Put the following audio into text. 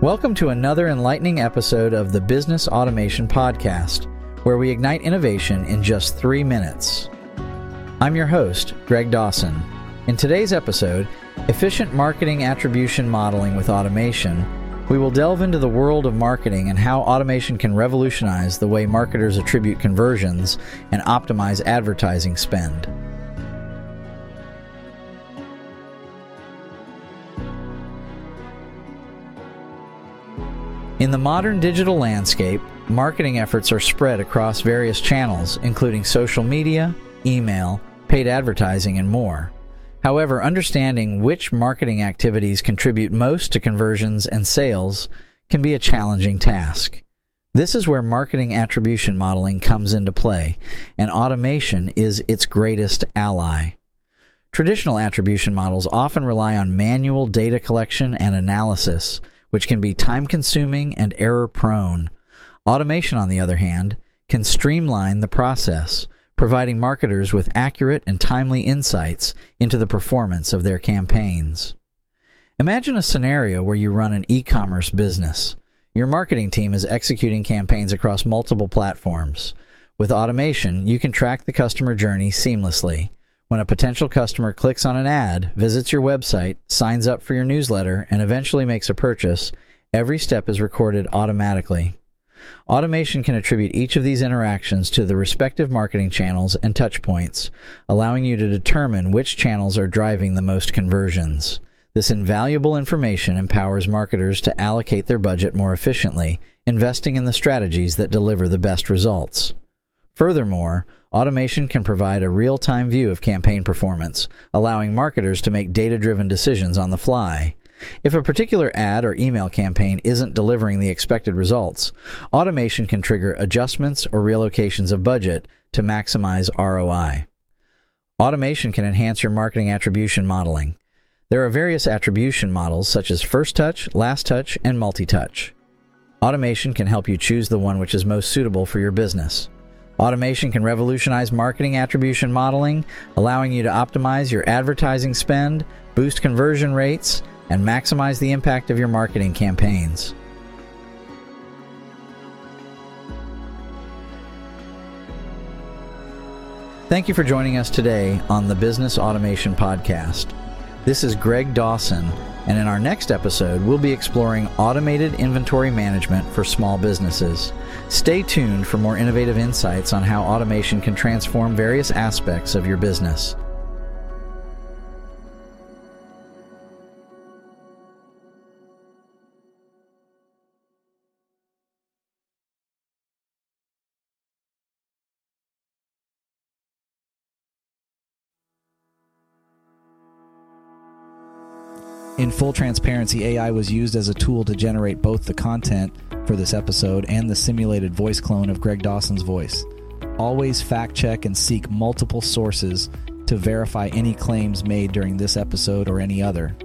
Welcome to another enlightening episode of the Business Automation Podcast, where we ignite innovation in just three minutes. I'm your host, Greg Dawson. In today's episode, Efficient Marketing Attribution Modeling with Automation, we will delve into the world of marketing and how automation can revolutionize the way marketers attribute conversions and optimize advertising spend. In the modern digital landscape, marketing efforts are spread across various channels, including social media, email, paid advertising, and more. However, understanding which marketing activities contribute most to conversions and sales can be a challenging task. This is where marketing attribution modeling comes into play, and automation is its greatest ally. Traditional attribution models often rely on manual data collection and analysis which can be time consuming and error prone. Automation, on the other hand, can streamline the process, providing marketers with accurate and timely insights into the performance of their campaigns. Imagine a scenario where you run an e commerce business. Your marketing team is executing campaigns across multiple platforms. With automation, you can track the customer journey seamlessly when a potential customer clicks on an ad, visits your website, signs up for your newsletter, and eventually makes a purchase, every step is recorded automatically. Automation can attribute each of these interactions to the respective marketing channels and touchpoints, allowing you to determine which channels are driving the most conversions. This invaluable information empowers marketers to allocate their budget more efficiently, investing in the strategies that deliver the best results. Furthermore, automation can provide a real time view of campaign performance, allowing marketers to make data driven decisions on the fly. If a particular ad or email campaign isn't delivering the expected results, automation can trigger adjustments or relocations of budget to maximize ROI. Automation can enhance your marketing attribution modeling. There are various attribution models such as first touch, last touch, and multi touch. Automation can help you choose the one which is most suitable for your business. Automation can revolutionize marketing attribution modeling, allowing you to optimize your advertising spend, boost conversion rates, and maximize the impact of your marketing campaigns. Thank you for joining us today on the Business Automation Podcast. This is Greg Dawson and in our next episode, we'll be exploring automated inventory management for small businesses. Stay tuned for more innovative insights on how automation can transform various aspects of your business. In full transparency, AI was used as a tool to generate both the content for this episode and the simulated voice clone of Greg Dawson's voice. Always fact check and seek multiple sources to verify any claims made during this episode or any other.